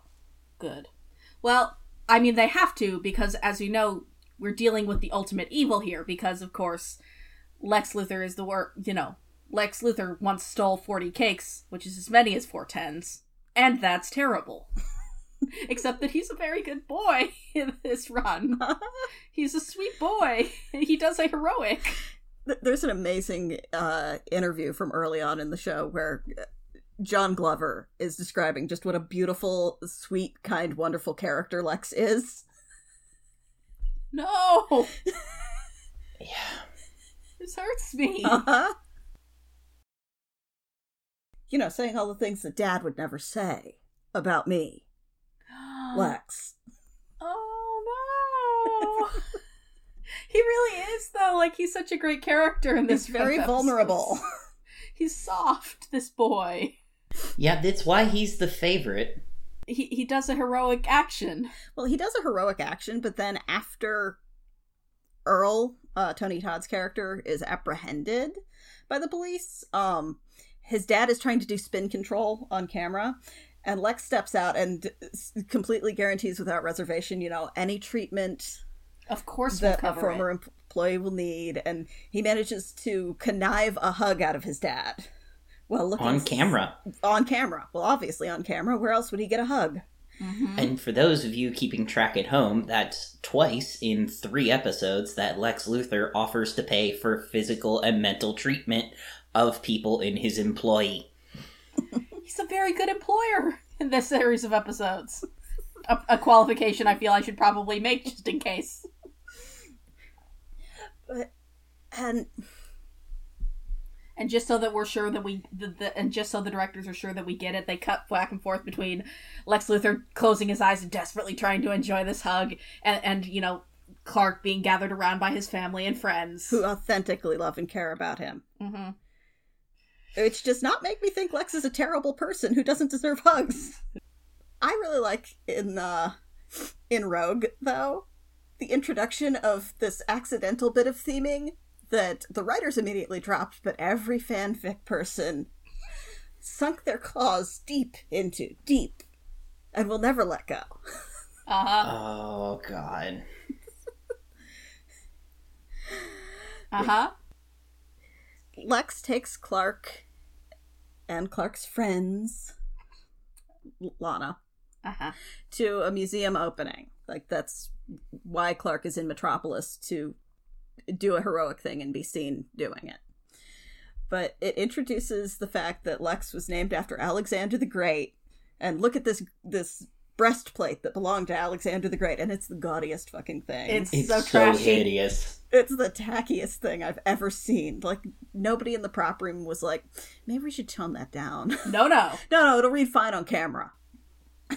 good. Well, I mean they have to because as we know, we're dealing with the ultimate evil here because of course Lex Luthor is the wor you know, Lex Luthor once stole 40 cakes, which is as many as four tens, and that's terrible. [laughs] [laughs] Except that he's a very good boy [laughs] in this run. [laughs] He's a sweet boy. He does a heroic. There's an amazing uh, interview from early on in the show where uh, John Glover is describing just what a beautiful, sweet, kind, wonderful character Lex is. No, Yeah. this hurts me. Uh-huh. You know, saying all the things that Dad would never say about me, Lex. Oh no. [laughs] he really is though. Like he's such a great character in this. He's very episode. vulnerable. [laughs] He's soft, this boy. Yeah, that's why he's the favorite. He he does a heroic action. Well, he does a heroic action, but then after Earl, uh, Tony Todd's character, is apprehended by the police, um, his dad is trying to do spin control on camera, and Lex steps out and completely guarantees without reservation, you know, any treatment Of course, we'll that a former it. employee will need, and he manages to connive a hug out of his dad. Well, looking On camera. On camera. Well, obviously on camera. Where else would he get a hug? Mhm. And for those of you keeping track at home, that's twice in three episodes that Lex Luthor offers to pay for physical and mental treatment of people in his employee. [laughs] He's a very good employer [laughs] in this series of episodes. A, a qualification I feel I should probably make just in case. And And just so that we're sure that we, the, the, and just so the directors are sure that we get it, they cut back and forth between Lex Luthor closing his eyes and desperately trying to enjoy this hug, and, and you know, Clark being gathered around by his family and friends. who authentically love and care about him. hmm Which does not make me think Lex is a terrible person who doesn't deserve hugs. I really like in uh in Rogue though the introduction of this accidental bit of theming that the writers immediately dropped, but every fanfic person sunk their claws deep into, deep, and will never let go. Uh huh. Oh, God. Uh huh. Lex takes Clark and Clark's friends, Lana, Uh huh. to a museum opening. Like that's why Clark is in Metropolis to do a heroic thing and be seen doing it. But it introduces the fact that Lex was named after Alexander the Great, and look at this this breastplate that belonged to Alexander the Great, and it's the gaudiest fucking thing. It's, It's so so, trashy. hideous. it's the tackiest thing I've ever seen. Like nobody in the prop room was like, maybe we should tone that down. [laughs] No, no. no, no, it'll read fine on camera.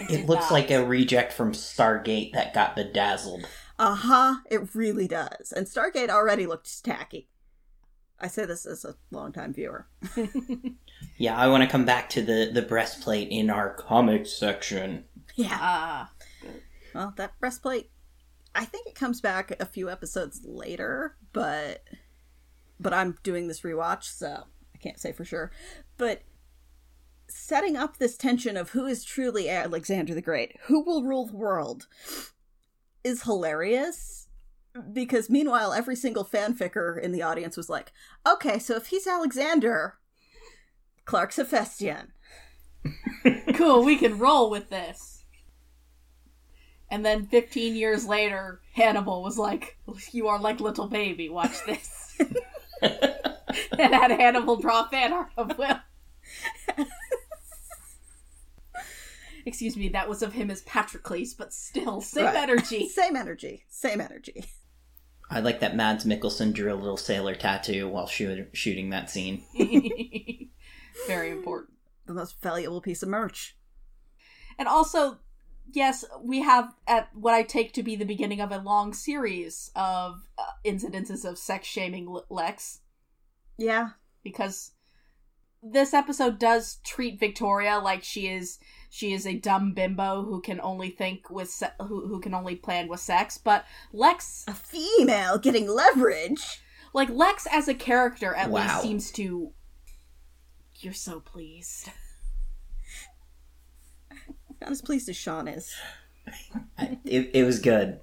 It looks not. like a reject from Stargate that got bedazzled. Uh huh, it really does. And Stargate already looked tacky. I say this as a longtime viewer. [laughs] Yeah, I want to come back to the, the breastplate in our comics section. Yeah. Ah. Well, that breastplate, I think it comes back a few episodes later, but but I'm doing this rewatch, so I can't say for sure. But setting up this tension of who is truly Alexander the Great, who will rule the world, is hilarious. Because meanwhile, every single fanficker in the audience was like, okay, so if he's Alexander, Clark's Hephaestion. cool, we can roll with this. And then 15 years later, Hannibal was like, You are like little baby, watch this. [laughs] and had Hannibal draw fan art of Will. Excuse me, that was of him as Patroclus, but still, same Right. energy. [laughs] Same energy. Same energy. I like that Mads Mikkelsen drew a little sailor tattoo while shoot, shooting that scene. [laughs] Very important. The most valuable piece of merch. And also, yes, we have at what I take to be the beginning of a long series of uh, incidences of sex shaming Lex Yeah. because this episode does treat Victoria like she is she is a dumb bimbo who can only think with se- who who can only plan with sex, but Lex A female getting leverage. like Lex as a character at Wow. least seems to you're so pleased. [laughs] Not as pleased as Sean is. It, it was good.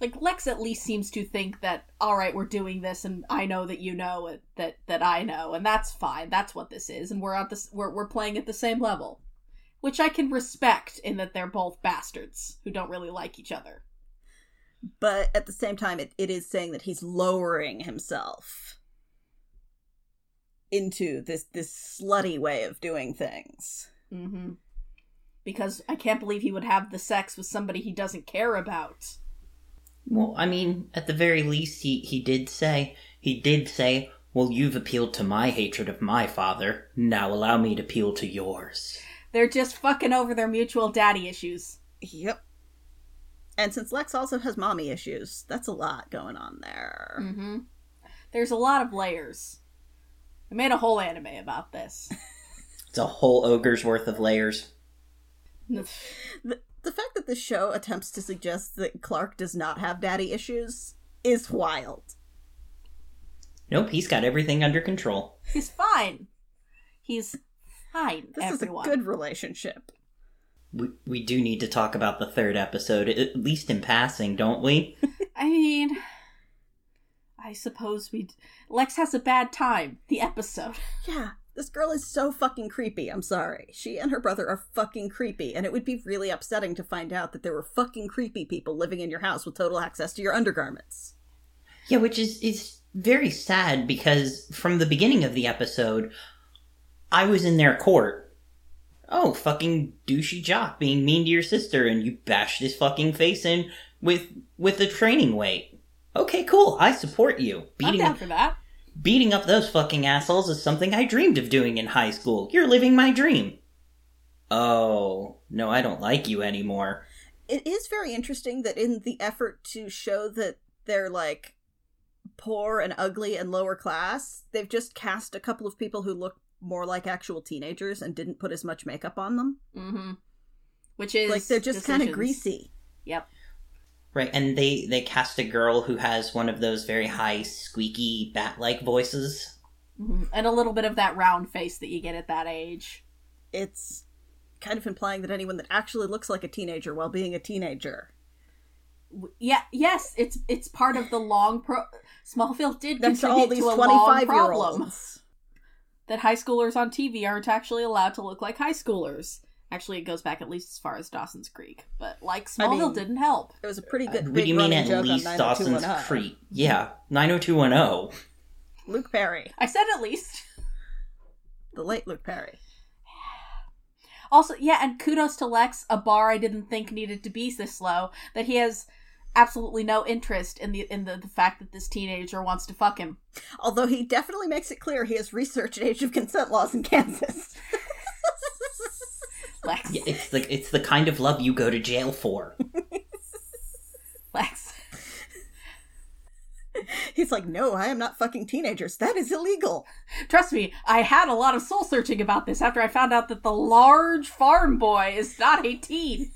like Lex at least seems to think that all right, we're doing this, and I know that you know it, that that I know, and that's fine. That's what this is, and we're at this we're we're playing at the same level. which I can respect in that they're both bastards who don't really like each other. But at the same time, it, it is saying that he's lowering himself into this this slutty way of doing things. Mm-hmm. Because I can't believe he would have the sex with somebody he doesn't care about. Well, I mean, at the very least, he, he did say, he did say, well, you've appealed to my hatred of my father. Now allow me to appeal to yours. They're just fucking over their mutual daddy issues. Yep. And since Lex also has mommy issues, that's a lot going on there. Mm-hmm. There's a lot of layers. I made a whole anime about this. [laughs] It's a whole ogre's worth of layers. The, the fact that the show attempts to suggest that Clark does not have daddy issues is wild. Nope, he's got everything under control. He's fine. He's fine, This everyone. is a good relationship. We, we do need to talk about the third episode, at least in passing, don't we? [laughs] I mean, I suppose we. Lex has a bad time. The episode. Yeah, this girl is so fucking creepy. I'm sorry. She and her brother are fucking creepy, and it would be really upsetting to find out that there were fucking creepy people living in your house with total access to your undergarments. Yeah, which is is very sad because from the beginning of the episode, I was in their court. Oh, fucking douchey jock being mean to your sister, and you bashed his fucking face in with with a training weight. Okay, cool. I support you. I'm Beating down up, for that. Beating up those fucking assholes is something I dreamed of doing in high school. You're living my dream. Oh no, I don't like you anymore. It is very interesting that in the effort to show that they're like poor and ugly and lower class, they've just cast a couple of people who look more like actual teenagers and didn't put as much makeup on them. Mm-hmm. Which is like they're just kind of greasy. Yep. Right, and they they cast a girl who has one of those very high, squeaky, bat-like voices. hmm And a little bit of that round face that you get at that age. It's kind of implying that anyone that actually looks like a teenager while being a teenager. Yeah. Yes. It's it's part of the long pro. Smallville did That's contribute all these to a 25 long problem that high schoolers on TV aren't actually allowed to look like high schoolers. Actually, it goes back at least as far as Dawson's Creek, but like I Smallville mean, didn't help. It was a pretty good what big do you mean at least oh oh. Dawson's Creek? Yeah, 90210. Luke Perry. I said at least. The late Luke Perry. [sighs] Also, yeah, and kudos to Lex, a bar I didn't think needed to be this low. That he has absolutely no interest in the in the, the fact that this teenager wants to fuck him. Although he definitely makes it clear he has researched age of consent laws in Kansas. Lex, Yeah, it's the it's the kind of love you go to jail for. [laughs] Lex. He's like, no, I am not fucking teenagers. That is illegal. Trust me, I had a lot of soul searching about this after I found out that the large farm boy is not 18.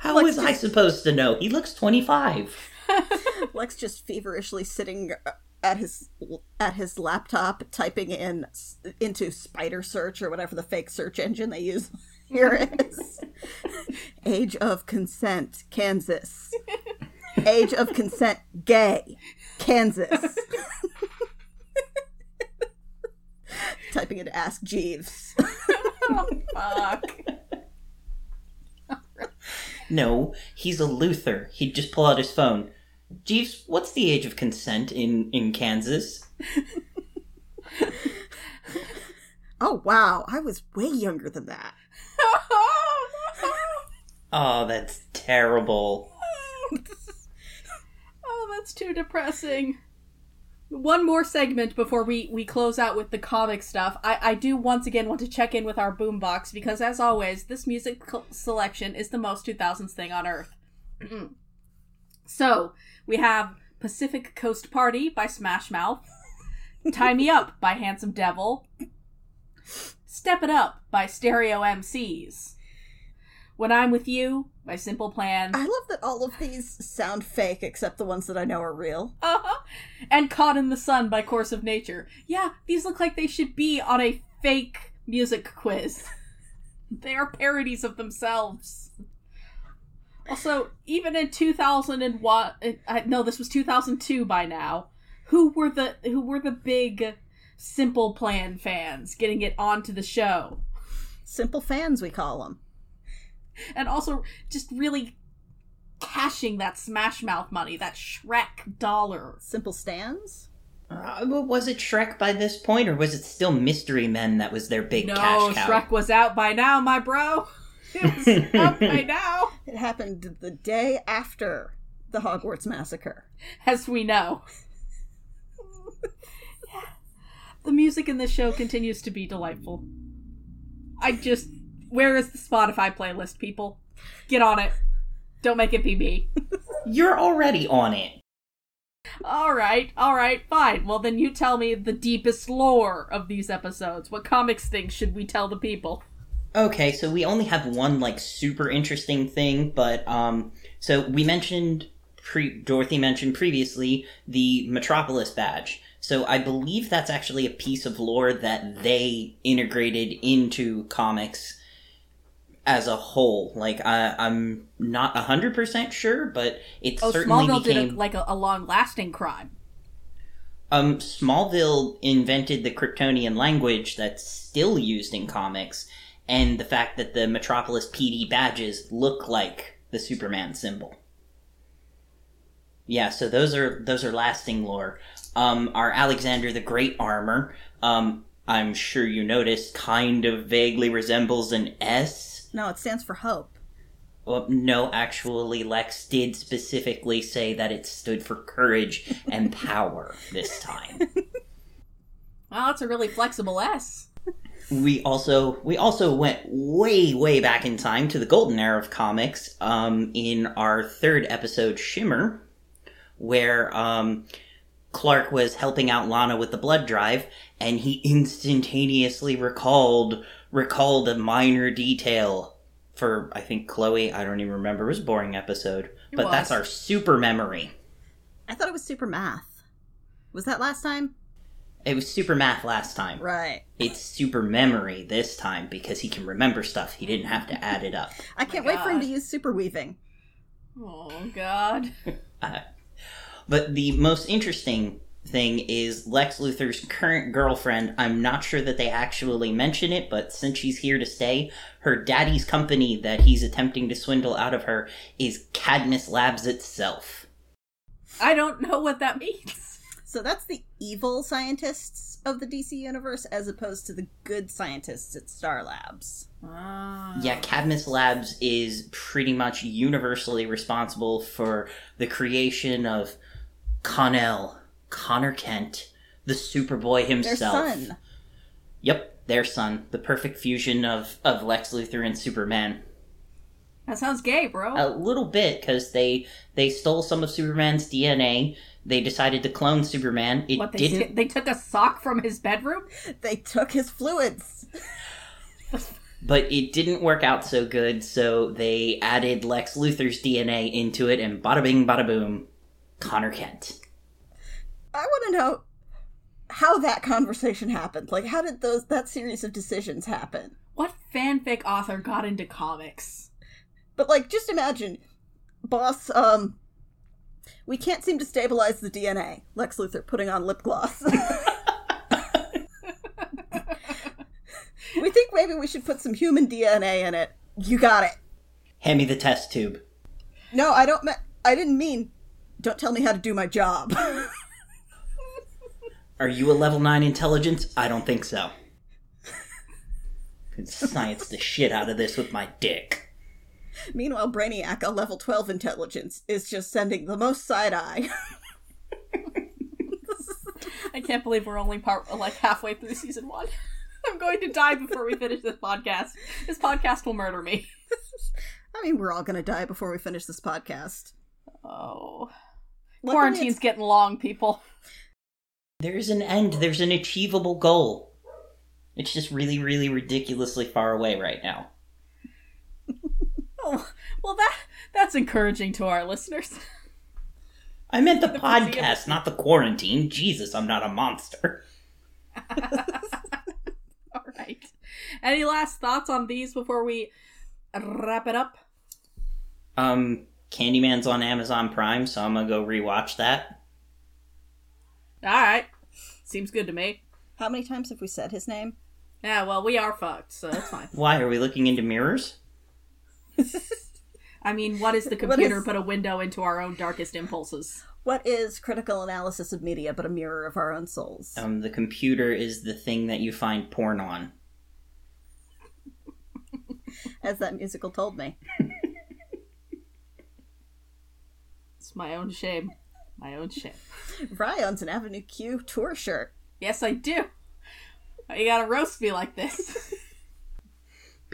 How Like, was I supposed to know? He looks 25. [laughs] Lex just feverishly sitting uh, at his at his laptop typing in into spider search or whatever the fake search engine they use [laughs] here is [laughs] age of consent kansas age of consent gay kansas [laughs] typing into ask jeeves oh, fuck. No, he's a Luthor. He'd just pull out his phone. Jeeves, what's the age of consent in, in Kansas? [laughs] oh wow i was way younger than that [laughs] Oh, that's terrible. [laughs] oh, that's too depressing. One more segment before we, we close out with the comic stuff. I, I do once again want to check in with our boombox because, as always, this music col- selection is the most 2000s thing on earth. [clears throat] so, we have Pacific Coast Party by Smash Mouth, Tie Me Up by Handsome Devil, Step It Up by Stereo MCs, When I'm With You by Simple Plan. i love that all of these sound fake except the ones that i know are real Uh-huh. And Caught in the Sun by Course of Nature. Yeah, these look like they should be on a fake music quiz. [laughs] they are parodies of themselves. Also, even in 2001, uh, no, this was 2002 by now. Who were the who were the big Simple Plan fans getting it onto the show. Simple fans, we call them. And also just really cashing that Smash Mouth money, that Shrek dollar. Simple stands? Uh, was it Shrek by this point, or was it still Mystery Men that was their big no, cash cow? Shrek was out by now, my bro. [laughs] It was out by now, It happened the day after the Hogwarts massacre. as we know. [laughs] the music in this show continues to be delightful. I just. Where is the Spotify playlist, people? Get on it. Don't make it be me. [laughs] You're already on it. Alright, alright, fine. Well, then you tell me the deepest lore of these episodes. What comics things should we tell the people? Okay, so we only have one like super interesting thing, but um, so we mentioned pre Dorothy mentioned previously the Metropolis badge. So I believe that's actually a piece of lore that they integrated into comics as a whole. Like I, I'm not hundred percent sure, but it Oh, certainly Smallville became. did a, like a, a long-lasting crime. Um, Smallville invented the Kryptonian language that's still used in comics, and the fact that the Metropolis PD badges look like the Superman symbol. Yeah, so those are those are lasting lore. Um, our Alexander the Great armor, um, I'm sure you noticed, kind of vaguely resembles an S. No, it stands for hope. Well, no, actually, Lex did specifically say that it stood for courage and power this time. [laughs] Well, it's a really flexible S. we also we also went way way back in time to the golden era of comics um, in our third episode shimmer where um, clark was helping out lana with the blood drive and he instantaneously recalled recalled a minor detail for i think chloe i don't even remember it was a boring episode It but that's our super memory I thought it was super math. Was that last time? It was super math last time Right. it's super memory this time because he can remember stuff he didn't have to add it up I can't oh my wait for him to use super weaving. Oh God. [laughs] Uh, but the most interesting thing is Lex Luthor's current girlfriend. I'm not sure that they actually mention it, but since she's here to stay, her daddy's company that he's attempting to swindle out of her is Cadmus Labs itself. I don't know what that means. So that's the evil scientists of the DC universe as opposed to the good scientists at Star Labs. Ah. Yeah, Cadmus Labs is pretty much universally responsible for the creation of Connell, Connor Kent, the Superboy himself. Their son. Yep, their son, the perfect fusion of, of Lex Luthor and Superman. That sounds gay, bro. A little bit, because they they stole some of Superman's DNA. They decided to clone Superman. It what they didn't. t- they took a sock from his bedroom? They took his fluids. but it didn't work out so good, so they added Lex Luthor's DNA into it, and bada bing, bada boom, Connor Kent. I want to know how that conversation happened. Like, how did those that series of decisions happen? What fanfic author got into comics? But like, just imagine, boss. Um, we can't seem to stabilize the DNA. Lex Luthor putting on lip gloss. we think maybe we should put some human DNA in it. You got it. Hand me the test tube. No, I don't. Me- I didn't mean. Don't tell me how to do my job. [laughs] Are you a level 9 intelligence? I don't think so. Could science the shit out of this with my dick. [laughs] Meanwhile, Brainiac, a level 12 intelligence, is just sending the most side eye. [laughs] I can't believe we're only part like halfway through season one. [laughs] I'm going to die before we finish this podcast. This podcast will murder me. I mean, we're all gonna die before we finish this podcast. Oh. Luckily, Quarantine's it's- getting long, people. There's an end, there's an achievable goal. It's just really, really ridiculously far away right now. Oh, well that that's encouraging to our listeners. I meant the [laughs] The podcast, foreseeable- not the quarantine. Jesus, I'm not a monster. [laughs] All right. Any last thoughts on these before we wrap it up? Um, Candyman's on Amazon Prime, so I'm gonna go rewatch that. All right. Seems good to me. How many times have we said his name? Yeah, well, we are fucked, so that's fine. [laughs] Why are we looking into mirrors? [laughs] I mean, what is the computer is- but a window into our own darkest impulses? What is critical analysis of media but a mirror of our own souls? Um, the computer is the thing that you find porn on. [laughs] As that musical told me. [laughs] It's my own shame. My own shame. Ryan's an Avenue Q tour shirt. Yes, I do. You gotta roast me like this.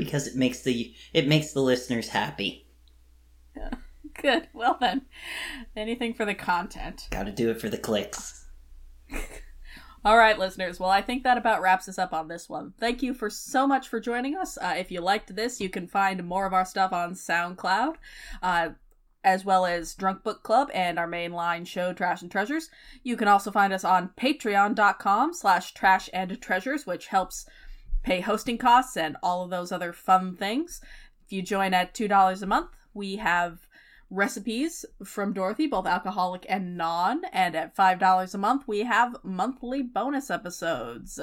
Because it makes the it makes the listeners happy. [laughs] Good. Well then, anything for the content. Gotta do it for the clicks. [laughs] All right, listeners. Well, I think that about wraps us up on this one. Thank you for so much for joining us. Uh, if you liked this, you can find more of our stuff on SoundCloud, uh, as well as Drunk Book Club and our mainline show, Trash and Treasures. You can also find us on patreon.com slash trash and treasures, which helps pay hosting costs and all of those other fun things. If you join at $2 a month, we have recipes from Dorothy, both alcoholic and non. And at $5 a month, we have monthly bonus episodes,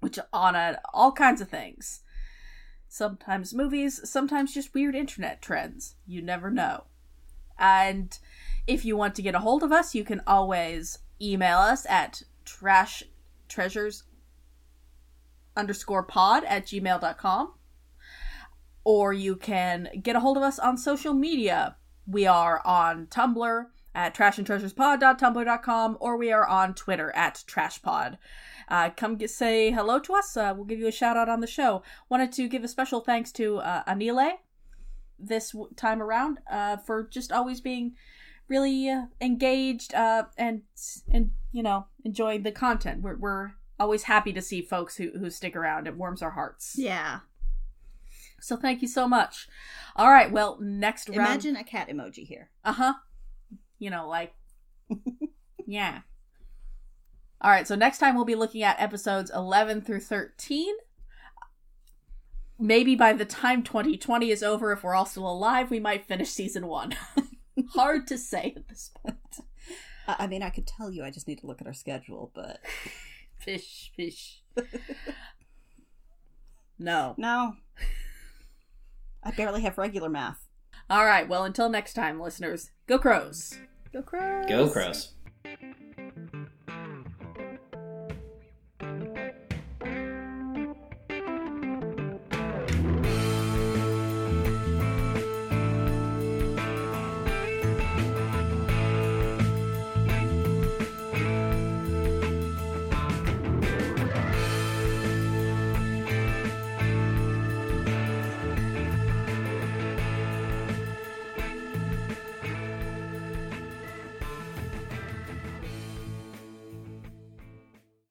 which on a, all kinds of things. Sometimes movies, sometimes just weird internet trends. You never know. And if you want to get a hold of us, you can always email us at trash treasures underscore pod at gmail.com or you can get a hold of us on social media. We are on Tumblr at trashandtreasurespod.tumblr.com or we are on Twitter at trashpod. Uh, come get, say hello to us. Uh, we'll give you a shout out on the show. Wanted to give a special thanks to uh, Anile this time around uh, for just always being really uh, engaged uh, and and you know enjoying the content. We're, we're always happy to see folks who, who stick around. It warms our hearts. Yeah. So thank you so much. All right, well, next round. Imagine a cat emoji here. Uh huh. You know, like, [laughs] yeah. All right, so next time we'll be looking at episodes 11 through 13. Maybe by the time 2020 is over, if we're all still alive, we might finish season one. [laughs] Hard to say at this point. I I mean, I could tell you. I just need to look at our schedule, but [laughs] Fish, fish. [laughs] no. no. I barely have regular math. All right, well, until next time, listeners, go crows. Go crows. Go crows.